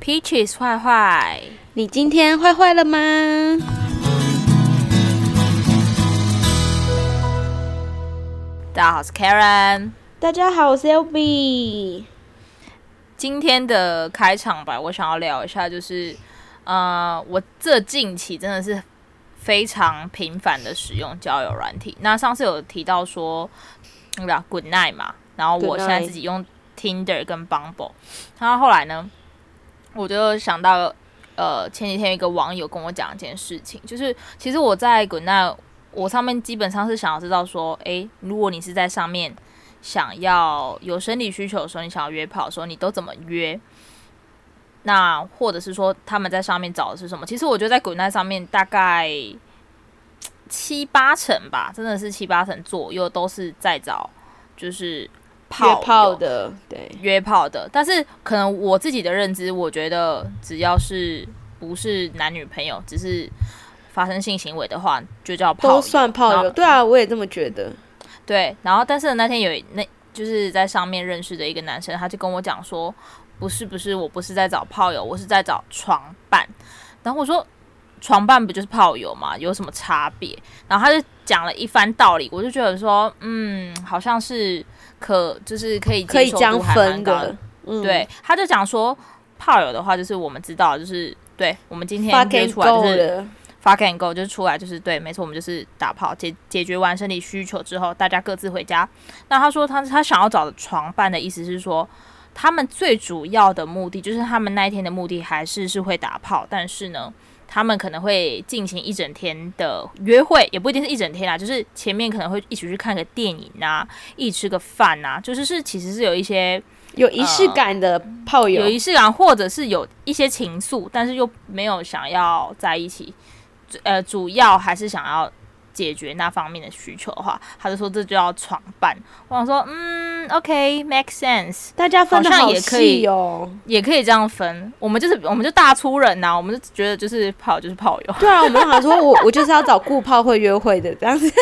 Peaches 坏坏，你今天坏坏了吗？大家好，我是 Karen。大家好，我是 LB。今天的开场白，我想要聊一下，就是呃，我这近期真的是非常频繁的使用交友软体。那上次有提到说，那个 Good Night 嘛，然后我现在自己用 Tinder 跟 Bumble。然后后来呢，我就想到，呃，前几天一个网友跟我讲一件事情，就是其实我在 Good Night，我上面基本上是想要知道说，诶，如果你是在上面。想要有生理需求的时候，你想要约炮的时候，你都怎么约？那或者是说他们在上面找的是什么？其实我觉得在 Goodnight 上面大概七八成吧，真的是七八成左右都是在找就是炮约炮的，对，约炮的。但是可能我自己的认知，我觉得只要是不是男女朋友，只是发生性行为的话，就叫炮，都算炮友。对啊，我也这么觉得。对，然后但是那天有那就是在上面认识的一个男生，他就跟我讲说，不是不是，我不是在找炮友，我是在找床伴。然后我说，床伴不就是炮友吗？有什么差别？然后他就讲了一番道理，我就觉得说，嗯，好像是可就是可以接受度还蛮高的。嗯、对，他就讲说，炮友的话就是我们知道，就是对我们今天约出来就是。Fuck and go 就是出来就是对，没错，我们就是打炮解解决完生理需求之后，大家各自回家。那他说他他想要找的床伴的意思是说，他们最主要的目的就是他们那一天的目的还是是会打炮，但是呢，他们可能会进行一整天的约会，也不一定是一整天啦，就是前面可能会一起去看个电影啊，一起吃个饭啊，就是是其实是有一些有仪式感的炮友，呃、有仪式感，或者是有一些情愫，但是又没有想要在一起。呃，主要还是想要解决那方面的需求的话，他就说这就要床伴。我想说，嗯，OK，make sense，大家分的好细哦，也可以，也可以这样分。我们就是，我们就大粗人呐、啊，我们就觉得就是炮就是炮友。对啊，我们想说我我就是要找顾炮会约会的这样子。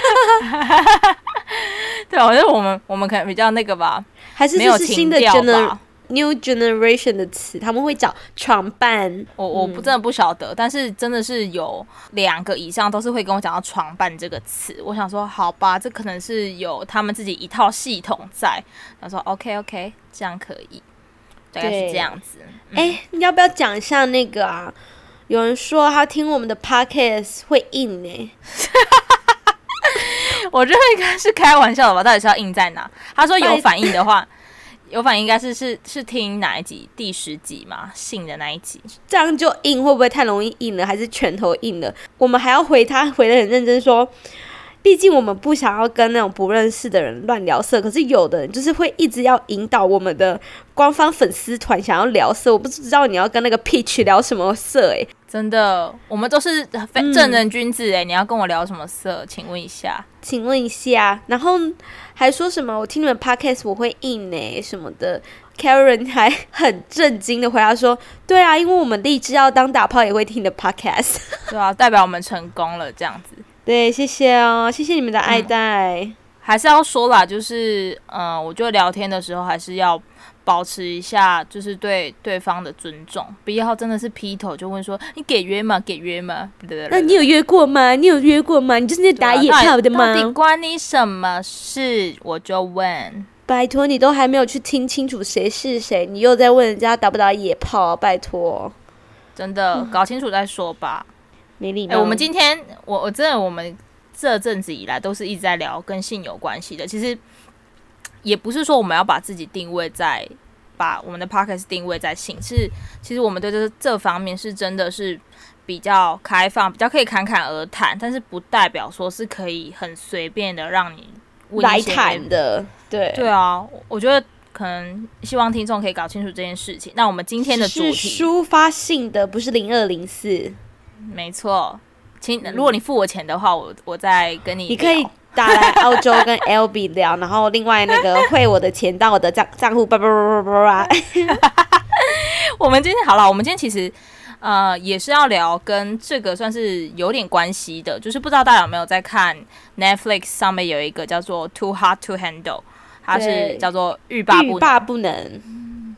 对，我觉得我们我们可能比较那个吧，还是没有新的 gener New generation 的词，他们会找床伴。我我不真的不晓得，嗯，但是真的是有两个以上都是会跟我讲到床伴这个词。我想说，好吧，这可能是有他们自己一套系统在。他说，OK OK，这样可以，大概是这样子。哎，欸，你要不要讲一下那个啊？有人说他听我们的 Podcast 会硬呢，欸。我觉得应该是开玩笑的吧？到底是要硬在哪？他说有反应的话。有反应应该是是是听哪一集？第十集吗？信的那一集，这样就硬会不会太容易硬了？还是拳头硬了？我们还要回他回的很认真说，毕竟我们不想要跟那种不认识的人乱聊色。可是有的人就是会一直要引导我们的官方粉丝团想要聊色，我不知道你要跟那个 Peach 聊什么色哎、欸，真的，我们都是非正人君子哎、欸嗯，你要跟我聊什么色？请问一下，请问一下，然后。还说什么？我听你们 podcast 我会硬呢什么的。Karen 还很震惊的回答说：“对啊，因为我们立志要当打炮也会听的 podcast。”对啊，代表我们成功了这样子。对，谢谢哦，谢谢你们的爱戴。嗯、还是要说啦，就是嗯，我觉得聊天的时候还是要。保持一下，就是对对方的尊重，不要真的是劈头就问说你给约吗？给约吗？那你有约过吗？你有约过吗？你就是那打野炮的吗？到底关你什么事？我就问，拜托你都还没有去听清楚谁是谁，你又在问人家打不打野炮？拜托，真的搞清楚再说吧。没礼貌。欸，我们今天，我我真的，我们这阵子以来都是一直在聊跟性有关系的，其实。也不是说我们要把自己定位在，把我们的 podcast 定位在性，是其实我们对这这方面是真的是比较开放，比较可以侃侃而谈，但是不代表说是可以很随便的让你来谈的。对对啊，我觉得可能希望听众可以搞清楚这件事情。那我们今天的主题是抒发性的，不是零二零四，没错。请如果你付我钱的话，我我再跟你，你可以。打来澳洲跟 LB 聊，然后另外那个 汇我的钱到我的账账户，叭叭叭叭叭。我们今天好了，我们今天其实呃也是要聊跟这个算是有点关系的，就是不知道大家有没有在看 Netflix 上面有一个叫做 Too Hot to Handle，它是叫做欲罢不能。欲罢不能。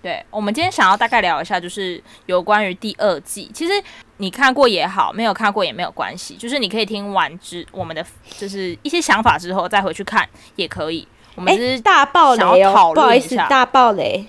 对，我们今天想要大概聊一下，就是有关于第二季。其实你看过也好，没有看过也没有关系，就是你可以听完之我们的就是一些想法之后再回去看也可以。我们是大爆雷哦，不好意思，大爆雷。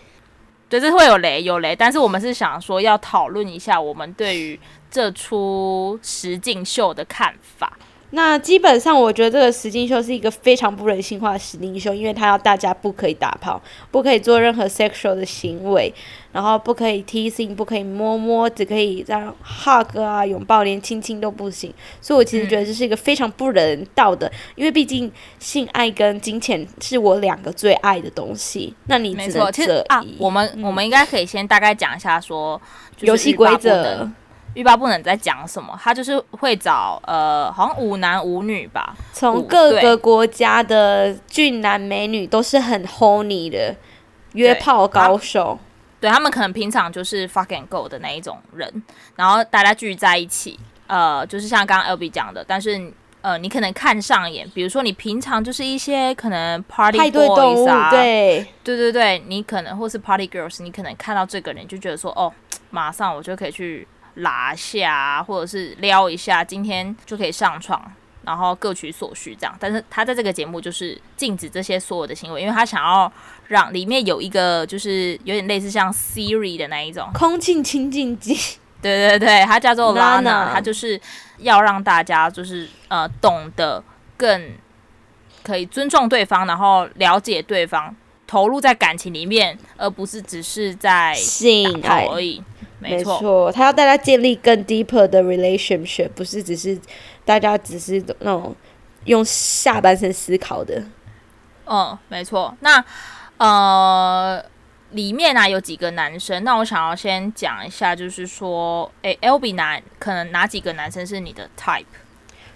对，这会有雷有雷，但是我们是想说要讨论一下我们对于这出实境秀的看法。那基本上，我觉得这个实境秀是一个非常不人性化的实境秀，因为他要大家不可以打炮，不可以做任何 sexual 的行为，然后不可以 teasing，不可以摸摸，只可以这样 hug 啊，拥抱，连亲亲都不行。所以我其实觉得这是一个非常不人道的，嗯、因为毕竟性爱跟金钱是我两个最爱的东西。那你只能其实啊，我们、嗯、我们应该可以先大概讲一下说游戏规则。欲罢不能在讲什么？他就是会找呃，好像五男五女吧，从各个国家的俊男美女都是很 horny 的约炮高手。对，他们可能平常就是 fucking go 的那一种人，然后大家聚在一起，呃，就是像刚刚 Albee 讲的，但是呃，你可能看上眼，比如说你平常就是一些可能 party boys 啊，对对对对，你可能或是 party girls，你可能看到这个人就觉得说，哦，马上我就可以去。拉下，或者是撩一下，今天就可以上床，然后各取所需这样。但是他在这个节目就是禁止这些所有的行为，因为他想要让里面有一个就是有点类似像 Siri 的那一种空气清净机。对对对，它叫做 Lana，它就是要让大家就是呃懂得更可以尊重对方，然后了解对方，投入在感情里面，而不是只是在性爱而已。没错，他要大家建立更 deeper 的 relationship，不是只是大家只是那种用下半身思考的。嗯，没错。那呃，里面呢、啊、有几个男生，那我想要先讲一下，就是说，诶，Albee 哪可能哪几个男生是你的 type？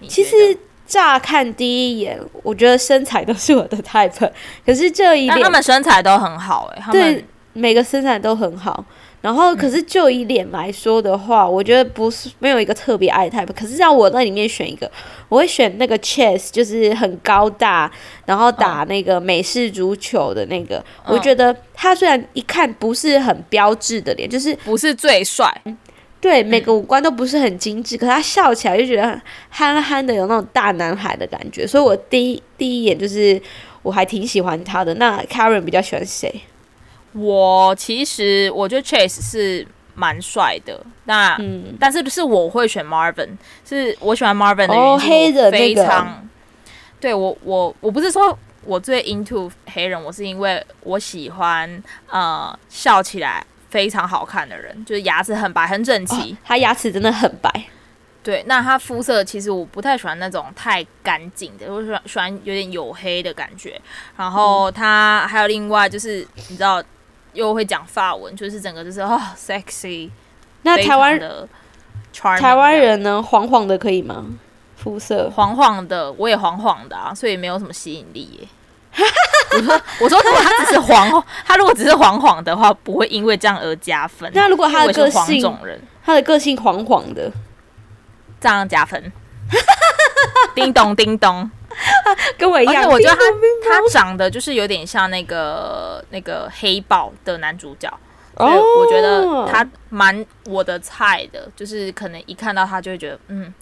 其实乍看第一眼，我觉得身材都是我的 type，可是这一点他们身材都很好、欸，诶，对，每个身材都很好。然后，可是就以脸来说的话，嗯、我觉得不是没有一个特别爱 type。可是让我在里面选一个，我会选那个 Chess，就是很高大，然后打那个美式足球的那个。嗯、我觉得他虽然一看不是很标致的脸，就是不是最帅，对，每个五官都不是很精致，嗯、可他笑起来就觉得憨憨的，有那种大男孩的感觉。所以我第一第一眼就是我还挺喜欢他的。那 Karen 比较喜欢谁？我其实我觉得 Chase 是蛮帅的，那、嗯、但是是我会选 Marvin，是我喜欢 Marvin 的原因，哦、黑的非常，那个、对我我我不是说我最 into 黑人，我是因为我喜欢呃笑起来非常好看的人，就是牙齿很白很整齐、哦，他牙齿真的很白。对，那他肤色其实我不太喜欢那种太干净的，我喜欢喜欢有点黝黑的感觉。然后他还有另外就是你知道。又会讲法文，就是整个就是哦，sexy。那台湾的台湾人呢？黄黄的可以吗？肤色黄黄的，我也黄黄的啊，所以没有什么吸引力耶。我说，我说，如果他只是黄，他如果只是黄黄的话，不会因为这样而加分。那如果他的个性，他的个性黄黄的，这样加分。叮 咚叮咚。跟我一样，我觉得他 他长得就是有点像那个那个黑豹的男主角，所以我觉得他蛮我的菜的，就是可能一看到他就会觉得嗯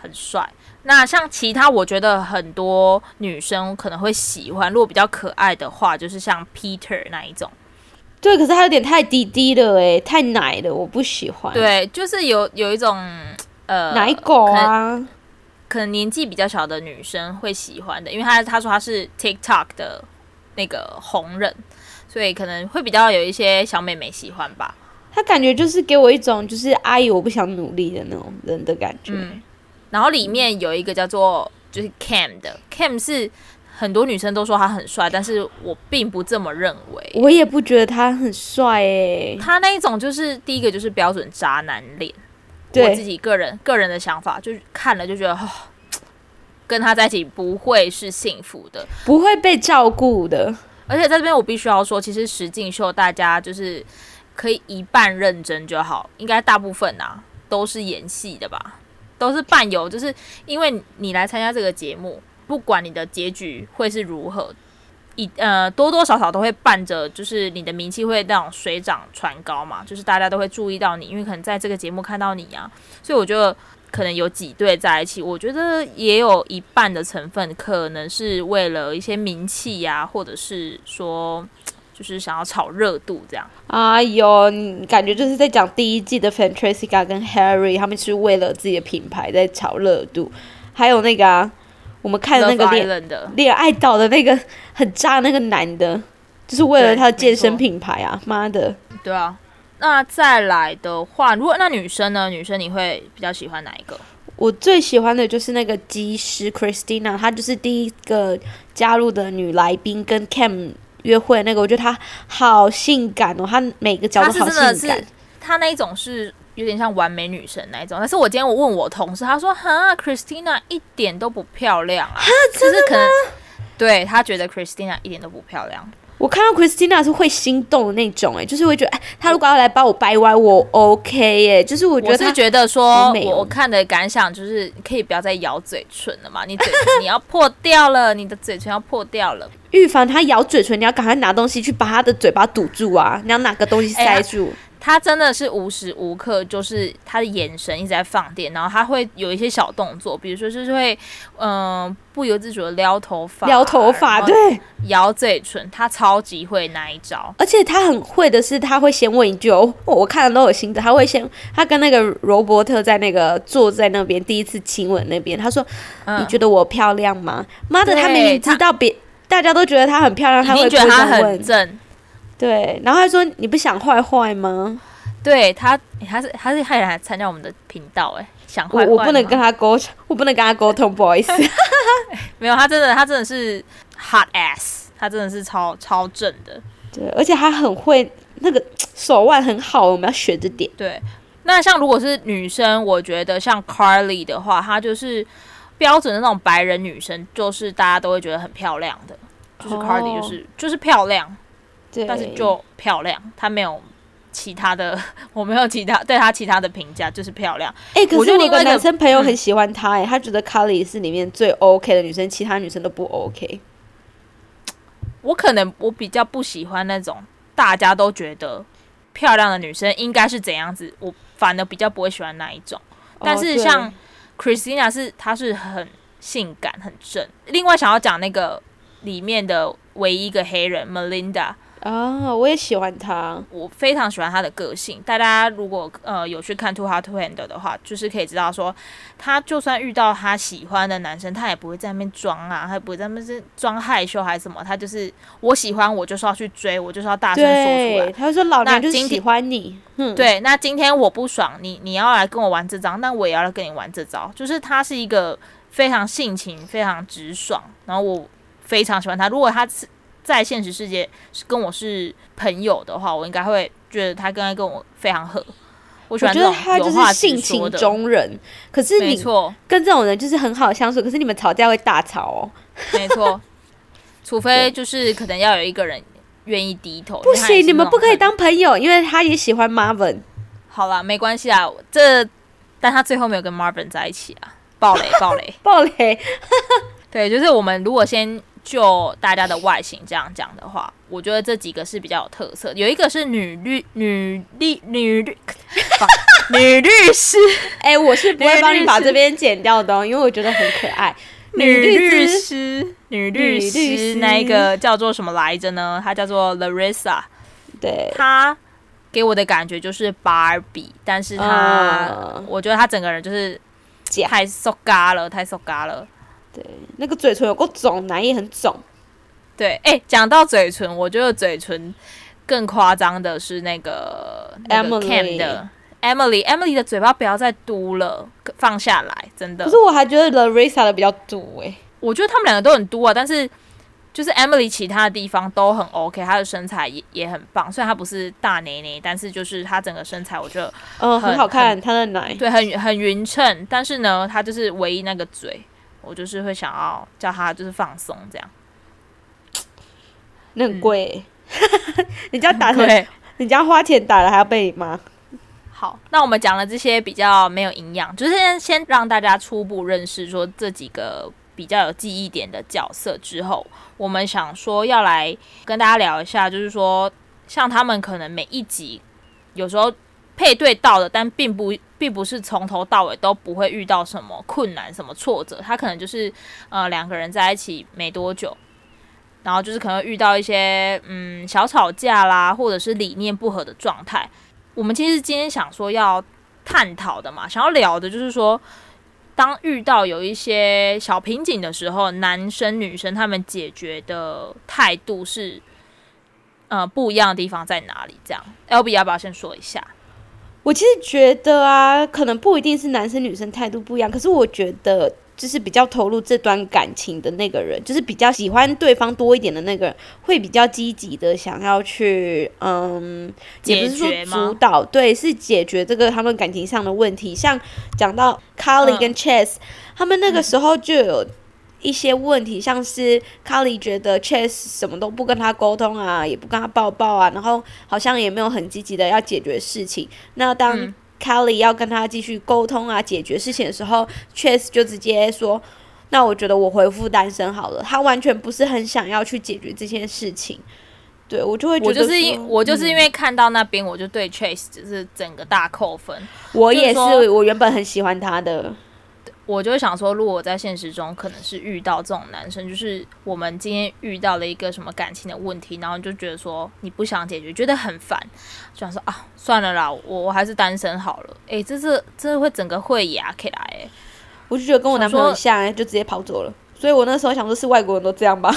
很帅。那像其他我觉得很多女生可能会喜欢，如果比较可爱的话，就是像 Peter 那一种。对，可是他有点太滴滴了，哎，太奶了，我不喜欢。对，就是有有一种呃奶狗啊。可能年纪比较小的女生会喜欢的，因为她她说她是 TikTok 的那个红人，所以可能会比较有一些小妹妹喜欢吧。她感觉就是给我一种就是阿姨我不想努力的那种人的感觉。嗯，然后里面有一个叫做就是 Cam 的，Cam 是很多女生都说他很帅，但是我并不这么认为。我也不觉得他很帅诶，他那一种就是第一个就是标准渣男脸。对。我自己个人个人的想法，就是看了就觉得，哦，跟他在一起不会是幸福的，不会被照顾的。而且在这边我必须要说，其实实境秀大家就是可以一半认真就好，应该大部分啊都是演戏的吧，都是伴游，就是因为你来参加这个节目，不管你的结局会是如何，一呃多多少少都会伴着，就是你的名气会那种水涨船高嘛，就是大家都会注意到你，因为可能在这个节目看到你啊，所以我觉得可能有几对在一起，我觉得也有一半的成分可能是为了一些名气呀、或者是说就是想要炒热度这样。哎呦，你感觉就是在讲第一季的 Fantasia 跟 Harry，他们是为了自己的品牌在炒热度，还有那个啊。我们看的那个恋恋爱岛的那个很渣那个男的，就是为了他的健身品牌啊！妈的，对啊。那再来的话，如果那女生呢？女生你会比较喜欢哪一个？我最喜欢的就是那个机师 Christina，她就是第一个加入的女来宾，跟 Cam 约会那个，我觉得她好性感哦，她每个角度好性感。她那一种是。有点像完美女神那一种，但是我今天我问我同事，他说哈，Christina 一点都不漂亮啊，就是？可能对他觉得 Christina 一点都不漂亮。我看到 Christina 是会心动的那种、欸，哎，就是会觉得，哎，他如果要来把我掰弯，我 OK 哎、欸，就是我觉得我是觉得说，我我看的感想就是，可以不要再咬嘴唇了嘛，你嘴唇你要破掉了，你的嘴唇要破掉了。预防他咬嘴唇，你要赶快拿东西去把他的嘴巴堵住啊，你要拿个东西塞住。欸他真的是无时无刻就是他的眼神一直在放电，然后他会有一些小动作，比如说就是会嗯、呃、不由自主的撩头发，撩头发，对，咬嘴唇，他超级会那一招，而且他很会的是他会先问一句哦，我看了都有心得，他会先他跟那个罗伯特在那个坐在那边第一次亲吻那边，他说、嗯、你觉得我漂亮吗？妈的，他明明知道别大家都觉得她很漂亮，他会觉得他很正。对，然后他说：“你不想坏坏吗？”对他，他是他是还来参加我们的频道哎，想坏坏我，我不能跟他沟通，我不能跟他沟通，不好意思。没有，他真的，他真的是 hot ass，他真的是超超正的。对，而且他很会那个手腕很好，我们要学着点。对，那像如果是女生，我觉得像 Carly 的话，她就是标准的那种白人女生，就是大家都会觉得很漂亮的，就是 Carly 就是、oh. 就是漂亮。对，但是就漂亮，她没有其他的，我没有其他对她其他的评价，就是漂亮。哎、欸，可是我有个男生朋友很喜欢她，哎、嗯，他觉得 Carly 是里面最 OK 的女生，其他女生都不 OK。我可能我比较不喜欢那种大家都觉得漂亮的女生应该是怎样子，我反而比较不会喜欢那一种。但是像 Christina 是她是很性感很正。另外想要讲那个里面的唯一一个黑人 Melinda。啊，oh, 我也喜欢他，我非常喜欢他的个性。大家如果呃有去看《Too Hot to Handle》的话，就是可以知道说，他就算遇到他喜欢的男生，他也不会在那边装啊，他也不会在那边是装害羞还是什么，他就是我喜欢，我就是要去追，我就是要大声说出来。他说：“老娘就喜欢你。”嗯，对。那今天我不爽，你你要来跟我玩这招，那我也要来跟你玩这招。就是他是一个非常性情非常直爽，然后我非常喜欢他。如果他是。在现实世界是跟我是朋友的话，我应该会觉得他刚刚跟我非常合。我喜欢这种有话直说的，我觉得他就是性情中人。可是你跟这种人就是很好相处，可是你们吵架会大吵哦。没错，除非就是可能要有一个人愿意低头。不行，你们不可以当朋友，因为他也喜欢 Marvin。好啦，没关系啊，这但他最后没有跟 Marvin 在一起啊，暴雷，暴雷，暴雷。对，就是我们如果先。就大家的外形这样讲的话，我觉得这几个是比较有特色。有一个是女律女律女律 女律师，哎、欸，我是不会帮你把这边剪掉的，因为我觉得很可爱。女律师，女律师，那一个叫做什么来着呢？她叫做 Larissa。对，她给我的感觉就是 Barbie，但是她，嗯、我觉得她整个人就是太瘦嘎了，太瘦嘎了。对，那个嘴唇有够肿，奶也很肿。对，哎、欸，讲到嘴唇，我觉得嘴唇更夸张的是那个 Emily 的 Emily，Emily 的嘴巴不要再嘟了，放下来，真的。可是我还觉得 Larissa 的比较嘟哎、欸，我觉得他们两个都很嘟啊，但是就是 Emily 其他的地方都很 OK，她的身材也也很棒，虽然她不是大奶奶，但是就是她整个身材我觉得嗯很，很好看，她的奶对很很匀称，但是呢，她就是唯一那个嘴。我就是会想要叫他就是放松这样，那 很贵，嗯、你家打成，对你家花钱打了还要被你骂。好，那我们讲了这些比较没有营养，就是先先让大家初步认识说这几个比较有记忆点的角色之后，我们想说要来跟大家聊一下，就是说像他们可能每一集有时候配对到的，但并不并不是从头到尾都不会遇到什么困难、什么挫折，他可能就是呃两个人在一起没多久。然后就是可能遇到一些嗯小吵架啦，或者是理念不合的状态。我们其实今天想说要探讨的嘛，想要聊的就是说，当遇到有一些小瓶颈的时候，男生女生他们解决的态度是呃不一样的地方在哪里？这样，L B 要不要先说一下？我其实觉得啊，可能不一定是男生女生态度不一样，可是我觉得。就是比较投入这段感情的那个人，就是比较喜欢对方多一点的那个人，会比较积极的想要去，嗯，也不是说主导，对，是解决这个他们感情上的问题。像讲到 Carly 跟 Chase，嗯，他们那个时候就有一些问题，嗯，像是 Carly 觉得 Chase 什么都不跟他沟通啊，也不跟他抱抱啊，然后好像也没有很积极的要解决事情。那当，嗯 Kelly 要跟他继续沟通啊，解决事情的时候，Chase 就直接说：“那我觉得我回复单身好了。”他完全不是很想要去解决这件事情。对，我就会觉得，我就是因我就是因为看到那边，我就对 Chase 就是整个大扣分。我也是，我原本很喜欢他的。我就会想说，如果我在现实中可能是遇到这种男生，就是我们今天遇到了一个什么感情的问题，然后就觉得说你不想解决，觉得很烦，就想说啊，算了啦，我我还是单身好了。诶、欸，这是这会整个会哑起来，诶，我就觉得跟我男朋友很像，诶，就直接跑走了。所以我那时候想说，是外国人都这样吧？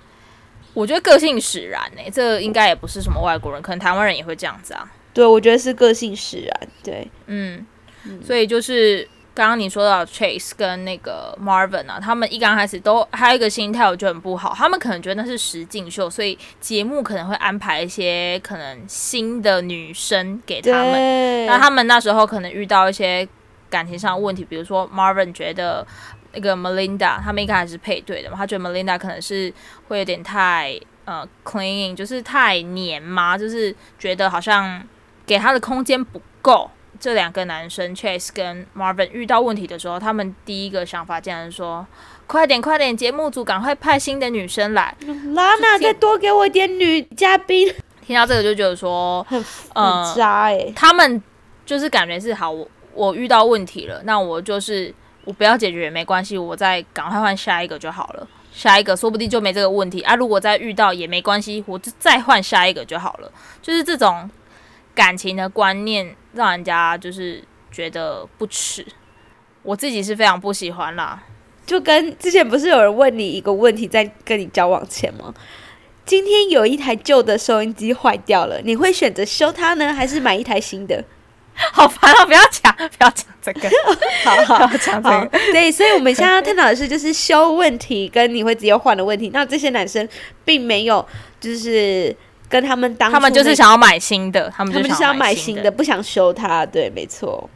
我觉得个性使然，诶，这应该也不是什么外国人，可能台湾人也会这样子啊。对，我觉得是个性使然。对，嗯，嗯所以就是。刚刚你说到 Chase 跟那个 Marvin 啊，他们一刚开始都还有一个心态，我觉得很不好。他们可能觉得那是实境秀，所以节目可能会安排一些可能新的女生给他们。那他们那时候可能遇到一些感情上的问题，比如说 Marvin 觉得那个 Melinda 他们一开始是配对的嘛，他觉得 Melinda 可能是会有点太呃 clinging，就是太黏嘛，就是觉得好像给他的空间不够。这两个男生 Chase 跟 Marvin 遇到问题的时候，他们第一个想法竟然说：“快点，快点，节目组赶快派新的女生来，Lana 再多给我一点女嘉宾。”听到这个就觉得说：“很很渣哎、呃！”他们就是感觉是好，我我遇到问题了，那我就是我不要解决也没关系，我再赶快换下一个就好了，下一个说不定就没这个问题啊。如果再遇到也没关系，我就再换下一个就好了，就是这种。感情的观念让人家就是觉得不耻，我自己是非常不喜欢啦。就跟之前不是有人问你一个问题，在跟你交往前吗？今天有一台旧的收音机坏掉了，你会选择修它呢，还是买一台新的？好烦啊！不要讲，不要讲这个。好好讲这个。对，所以我们现在要探讨的是，就是修问题跟你会直接换的问题。那这些男生并没有，就是。跟他们当、他们就是想要买新的，他们就是要买新的，不想修它。对，没错。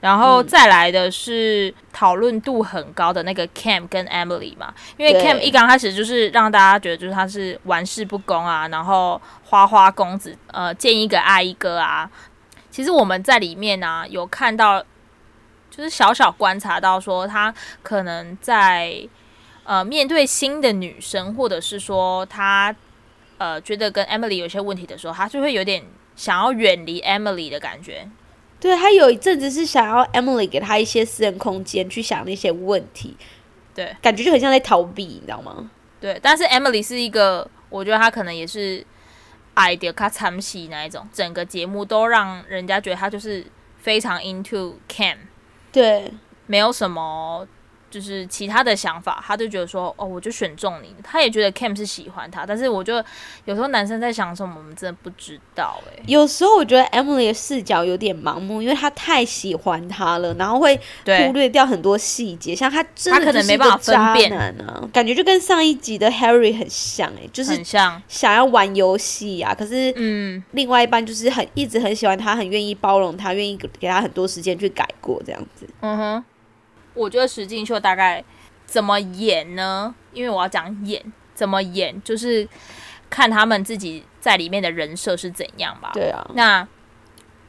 然后再来的是讨论度很高的那个 Cam 跟 Emily 嘛，因为 Cam 一刚开始就是让大家觉得就是他是玩世不恭啊，然后花花公子，呃，见一个爱一个啊。其实我们在里面呢、啊、有看到，就是小小观察到说他可能在呃面对新的女生，或者是说他。呃，觉得跟 Emily 有些问题的时候，他就会有点想要远离 Emily 的感觉。对，他有一阵子是想要 Emily 给他一些私人空间去想那些问题。对，感觉就很像在逃避，你知道吗？对，但是 Emily 是一个，我觉得他可能也是爱到卡惨死那一种，整个节目都让人家觉得他就是非常 into Cam。对，没有什么。就是其他的想法，他就觉得说，哦，我就选中你。他也觉得 Cam 是喜欢他，但是我觉得有时候男生在想什么，我们真的不知道。哎，有时候我觉得 Emily 的视角有点盲目，因为他太喜欢他了，然后会忽略掉很多细节，像他真的啊、可能没办法分辨啊，感觉就跟上一集的 Harry 很像，哎，就是很像想要玩游戏啊，可是嗯，另外一半就是很一直很喜欢他，很愿意包容他，愿意给他很多时间去改过这样子。嗯哼。我觉得石进秀大概怎么演呢？因为我要讲演怎么演，就是看他们自己在里面的人设是怎样吧。对啊。那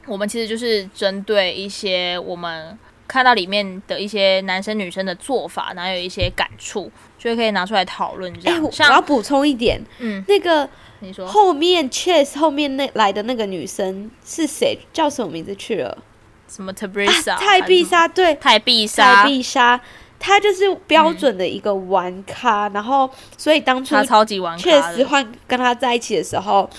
我们其实就是针对一些我们看到里面的一些男生女生的做法，然后有一些感触，就可以拿出来讨论。这样，欸、像我要补充一点，嗯，那个你说后面 Chase 后面那来的那个女生是谁？叫什么名字去了？什么 Tabrisa？、啊、泰碧莎对，泰碧莎，泰碧莎，他就是标准的一个玩咖。嗯、然后，所以当初他超级玩咖。确实换跟他在一起的时候，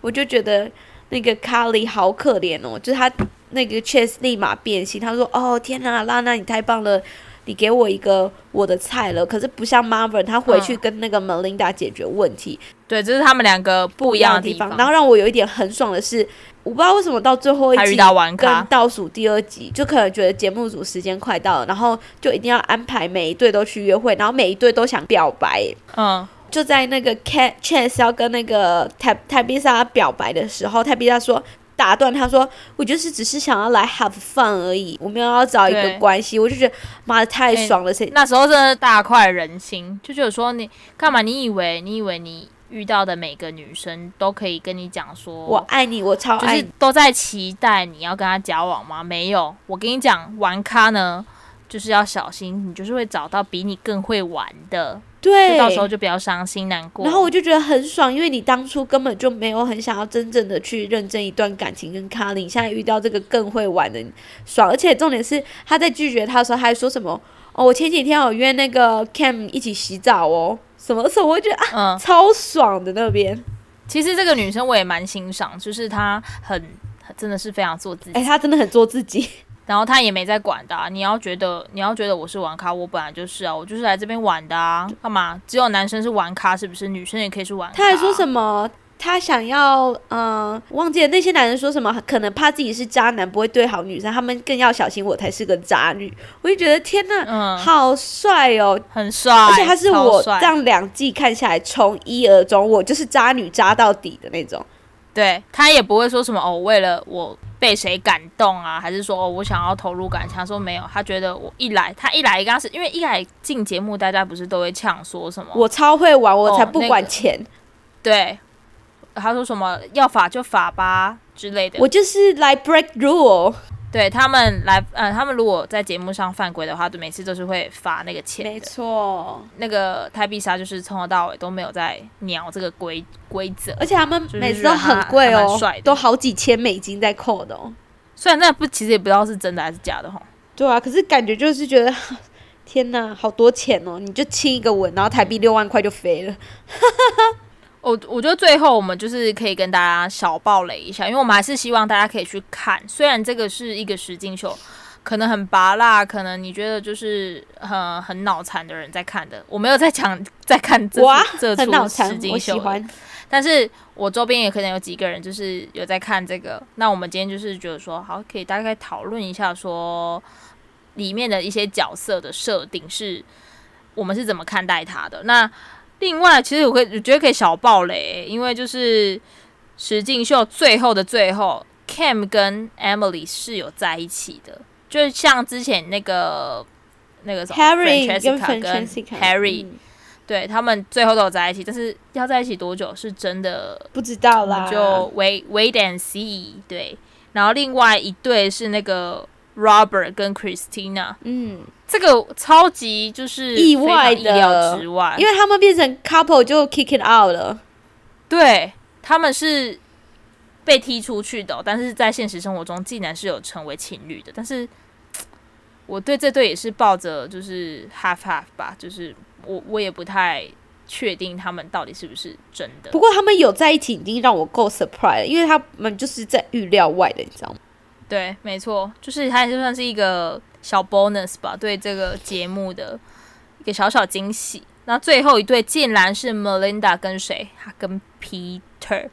我就觉得那个卡莉好可怜哦，就是他。那个 Chase 立马变心，他说：“哦天哪，拉娜你太棒了，你给我一个我的菜了。”可是不像 Marvin，他回去跟那个 Melinda 解决问题。嗯、对，这是他们两个不一样的地方。然后让我有一点很爽的是，我不知道为什么到最后一集跟倒数第二集，就可能觉得节目组时间快到了，然后就一定要安排每一对都去约会，然后每一对都想表白。嗯，就在那个 Cat Chase 要跟那个泰泰比莎表白的时候，泰比莎说。打断他说：“我就是只是想要来 have fun 而已，我没有要找一个关系。”我就觉得妈的太爽了，谁？那时候真的大快人心，就觉得说你干嘛？你以为你以为你遇到的每个女生都可以跟你讲说我爱你，我超爱你，就是都在期待你要跟他交往吗？没有，我跟你讲，玩咖呢就是要小心，你就是会找到比你更会玩的。对，到时候就不要伤心难过。然后我就觉得很爽，因为你当初根本就没有很想要真正的去认真一段感情跟卡琳，现在遇到这个更会玩的，爽。而且重点是他在拒绝他的时候，他还说什么？哦，我前几天有约那个 Cam 一起洗澡哦，什么时候？我会觉得啊，嗯、超爽的那边。其实这个女生我也蛮欣赏，就是她很真的是非常做自己。哎、欸，她真的很做自己。然后她也没在管的啊，你要觉得你要觉得我是玩咖，我本来就是啊，我就是来这边玩的啊，干嘛？只有男生是玩咖，是不是？女生也可以是玩咖。他还说什么？他想要，嗯，忘记了那些男人说什么？可能怕自己是渣男，不会对好女生，他们更要小心我才是个渣女。我就觉得天呐，嗯，好帅哦，很帅，而且他是我这样两季看下来，从一而终，我就是渣女渣到底的那种。对，他也不会说什么哦，为了我。被谁感动啊？还是说哦，我想要投入感情？他说没有，他觉得我一来，他一来刚是因为一来进节目，大家不是都会呛说什么？我超会玩，我才不管钱。哦那个、对，他说什么要罚就罚吧之类的。我就是来 break rule。对他们来，呃，他们如果在节目上犯规的话，就每次都是会罚那个钱。没错，那个泰碧莎就是从头到尾都没有在鸟这个规规则，而且他们每次都很贵哦，都好几千美金在扣的哦。虽然那不，其实也不知道是真的还是假的哈。对啊，可是感觉就是觉得，天哪，好多钱哦！你就亲一个吻，然后台币六万块就飞了。我我觉得最后我们就是可以跟大家小爆雷一下，因为我们还是希望大家可以去看。虽然这个是一个实境秀，可能很拔辣，可能你觉得就是很很脑残的人在看的。我没有在讲 在看这哇这出实境秀。但是我周边也可能有几个人就是有在看这个。那我们今天就是觉得说，好，可以大概讨论一下，说里面的一些角色的设定是我们是怎么看待他的。那另外，其实我可以我觉得可以小爆雷，因为就是实境秀最后的最后，Cam 跟 Emily 是有在一起的，就像之前那个那个什么 Harry 跟 Harry，对他们最后都有在一起，但是要在一起多久是真的不知道啦，就 wait wait and see。对，然后另外一对是那个 Robert 跟 Christina，嗯。这个超级就是意外的，意料之外，因为他们变成 couple 就 kick it out 了。对，他们是被踢出去的，但是在现实生活中竟然是有成为情侣的。但是我对这对也是抱着就是 half half 吧，就是我我也不太确定他们到底是不是真的。不过他们有在一起已经让我够 surprise 了，因为他们就是在预料外的，你知道吗？对，没错，就是他也就算是一个。小 bonus 吧，对这个节目的一个小小惊喜。那最后一对竟然是 Melinda 跟谁？他跟 Peter，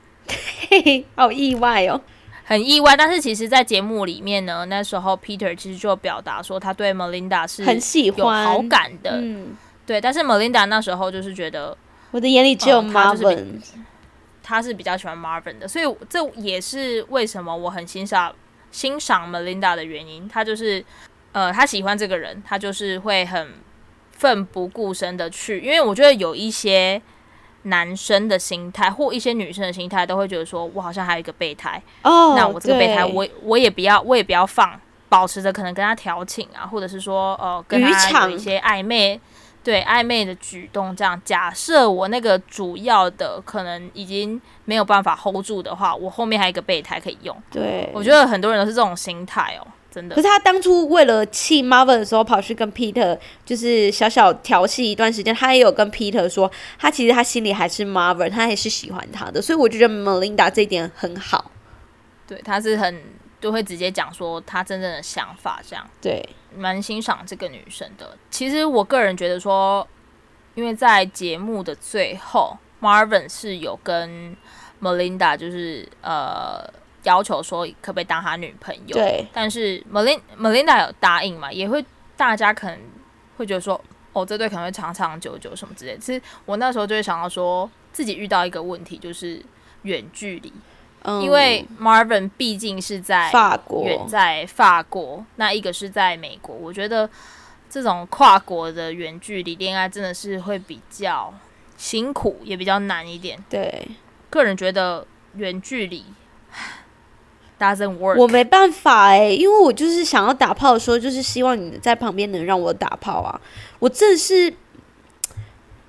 嘿嘿，好意外哦，很意外。但是其实，在节目里面呢，那时候 Peter 其实就表达说他对 Melinda 是很喜欢、有好感的。嗯，对。但是 Melinda 那时候就是觉得，我的眼里只有 Marvin，嗯，他是比较喜欢 Marvin 的，所以这也是为什么我很欣赏欣赏 Melinda 的原因。他就是。呃，他喜欢这个人，他就是会很奋不顾身的去，因为我觉得有一些男生的心态或一些女生的心态都会觉得说，我好像还有一个备胎，哦，那我这个备胎我，我我也不要，我也不要放，保持着可能跟他调情啊，或者是说呃跟他有一些暧昧，对暧昧的举动这样。假设我那个主要的可能已经没有办法 hold 住的话，我后面还有一个备胎可以用。对，我觉得很多人都是这种心态哦。真的，可是他当初为了气 Marvin 的时候，跑去跟 Peter 就是小小调戏一段时间。他也有跟 Peter 说，他其实他心里还是 Marvin，他还是喜欢他的。所以我觉得 Melinda 这一点很好。对，他是很都会直接讲说他真正的想法，这样对，蛮欣赏这个女生的。其实我个人觉得说，因为在节目的最后，Marvin 是有跟 Melinda 就是呃。要求说可不可以当他女朋友？对，但是 Melin Melinda 有答应嘛？也会大家可能会觉得说，哦，这对可能会长长久久什么之类的。其实我那时候就会想到说，自己遇到一个问题就是远距离，嗯，因为 Marvin 毕竟是在法国，远在法国，那一个是在美国。我觉得这种跨国的远距离恋爱真的是会比较辛苦，也比较难一点。对，个人觉得远距离。Doesn't work. 我没办法哎、欸，因为我就是想要打炮的时候，就是希望你在旁边能让我打炮啊。我真是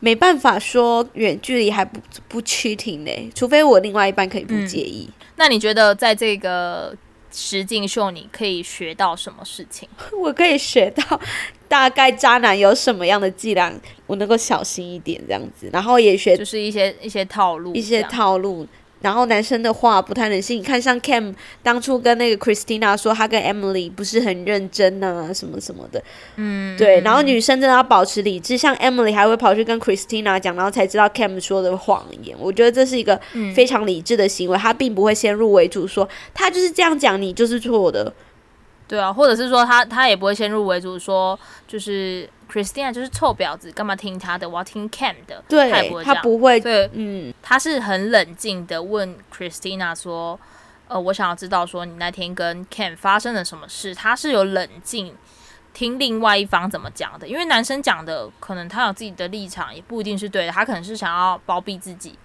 没办法说远距离还不不 cheating 呢、欸，除非我另外一半可以不介意。嗯、那你觉得在这个实境秀，你可以学到什么事情？我可以学到大概渣男有什么样的伎俩，我能够小心一点这样子，然后也学就是一些一些套路，一些套路。然后男生的话不太能信，你看像 Cam 当初跟那个 Christina 说他跟 Emily 不是很认真啊，什么什么的，嗯，对。然后女生真的要保持理智，像 Emily 还会跑去跟 Christina 讲，然后才知道 Cam 说的谎言。我觉得这是一个非常理智的行为，他并不会先入为主说他就是这样讲，你就是错的。对啊，或者是说他他也不会先入为主说就是。Christina 就是臭婊子，干嘛听他的？我要听 Cam 的。对，他也不会，他不会。对，嗯，他是很冷静的问 Christina 说：“呃，我想要知道说你那天跟 Cam 发生了什么事。”他是有冷静听另外一方怎么讲的，因为男生讲的可能他有自己的立场，也不一定是对的。他可能是想要包庇自己，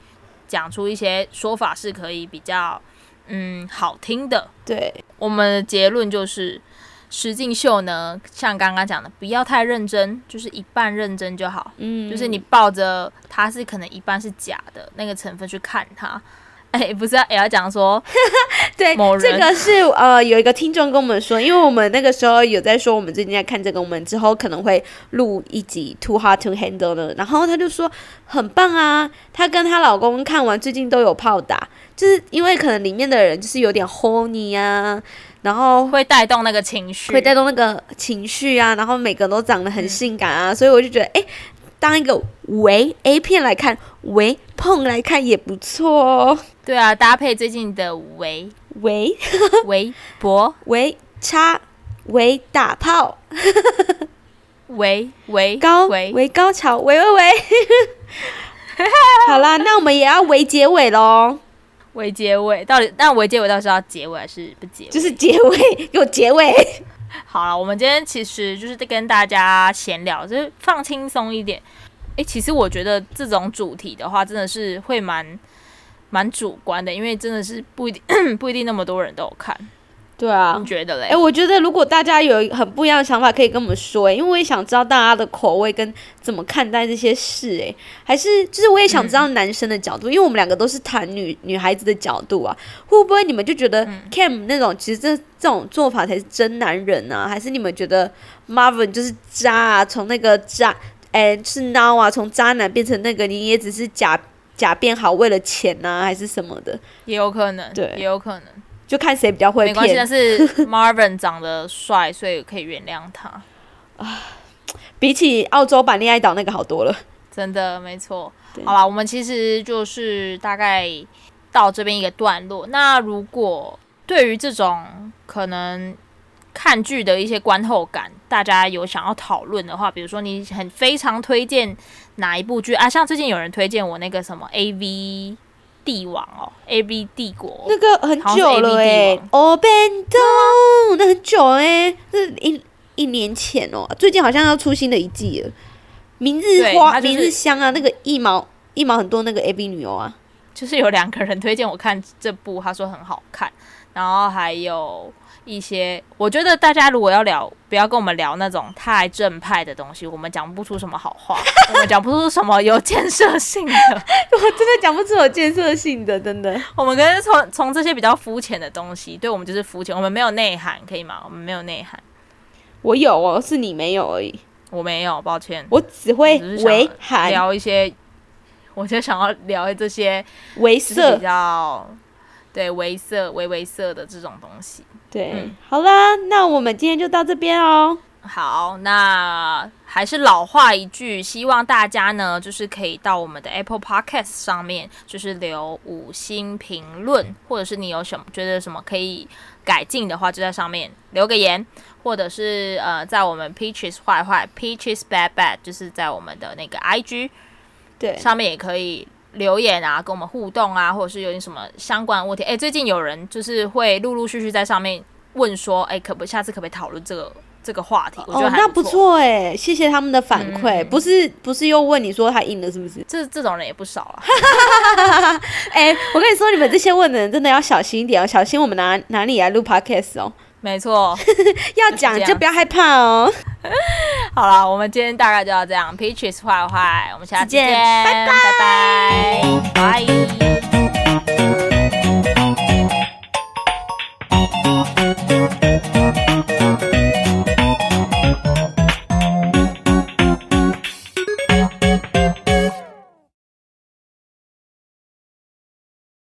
讲出一些说法是可以比较嗯好听的。对，我们的结论就是。实境秀呢，像刚刚讲的，不要太认真，就是一半认真就好。嗯，就是你抱着它是可能一半是假的那个成分去看它。哎、欸，不是要也要讲说，对，这个是呃有一个听众跟我们说，因为我们那个时候有在说，我们最近在看这个，我们之后可能会录一集 Too Hard to Handle 的，然后他就说很棒啊，她跟她老公看完最近都有炮打，就是因为可能里面的人就是有点 horny 啊。然后会带动那个情绪，会带动那个情绪啊。然后每个都长得很性感啊，嗯、所以我就觉得，哎，当一个微 A 片来看，微碰来看也不错哦。对啊，搭配最近的微微微博 微插微打炮，微微高微微高潮，喂喂喂。好啦，那我们也要微结尾喽。尾结尾到底？那尾结尾到底是要结尾还是不结尾？就是结尾，给我结尾。好了，我们今天其实就是跟大家闲聊，就是放轻松一点。诶、其实我觉得这种主题的话，真的是会蛮蛮主观的，因为真的是不一定 不一定那么多人都有看。对啊，你觉得嘞？哎、欸，我觉得如果大家有很不一样的想法，可以跟我们说、欸，因为我也想知道大家的口味跟怎么看待这些事、欸，哎，还是就是我也想知道男生的角度，嗯、因为我们两个都是谈女女孩子的角度啊，会不会你们就觉得 Cam 那种其实这这种做法才是真男人啊？还是你们觉得 Marvin 就是渣啊？从那个渣，哎、欸，是孬啊？从渣男变成那个，你也只是假假变好，为了钱啊，还是什么的？也有可能，对，也有可能。就看谁比较会骗。没关系，但是 Marvin 长得帅，所以可以原谅他。啊，比起澳洲版恋爱岛那个好多了。真的，没错。好了，我们其实就是大概到这边一个段落。那如果对于这种可能看剧的一些观后感，大家有想要讨论的话，比如说你很非常推荐哪一部剧啊？像最近有人推荐我那个什么 AV。帝王哦，A B 帝国。那个很久了哎、欸，哦，Bento 那很久哎、欸，那一一年前哦，最近好像要出新的一季了。明日花，就是、明日香啊，那个一毛一毛很多那个 A B 女优啊，就是有两个人推荐我看这部，他说很好看，然后还有一些，我觉得大家如果要聊，不要跟我们聊那种太正派的东西，我们讲不出什么好话，我们讲不出什么有建设性的，我真的讲不出有建设性的，真的。我们跟从从这些比较肤浅的东西，对我们就是肤浅，我们没有内涵，可以吗？我们没有内涵。我有哦，是你没有而已。我没有，抱歉。我只会维涵聊一些，我就想要聊这些维色比较。对，维色、维维色的这种东西。对，嗯、好啦，那我们今天就到这边哦。好，那还是老话一句，希望大家呢，就是可以到我们的 Apple Podcast 上面，就是留五星评论，或者是你有什么觉得什么可以改进的话，就在上面留个言，或者是呃，在我们 Peaches 坏坏 Peaches Bad Bad，就是在我们的那个 IG 对上面也可以。留言啊，跟我们互动啊，或者是有点什么相关的问题，哎，最近有人就是会陆陆续续在上面问说，哎，可不下次可不可以讨论这个这个话题？我觉得不。哦，那不错哎，谢谢他们的反馈，嗯、不是不是又问你说他硬了是不是？这这种人也不少了。哎，我跟你说，你们这些问的人真的要小心一点哦，小心我们哪哪里来录 podcast 哦。没错，要讲就不要害怕哦。好了，我们今天大概就要这样。Peaches 坏坏，我们下次见，拜，拜拜，拜。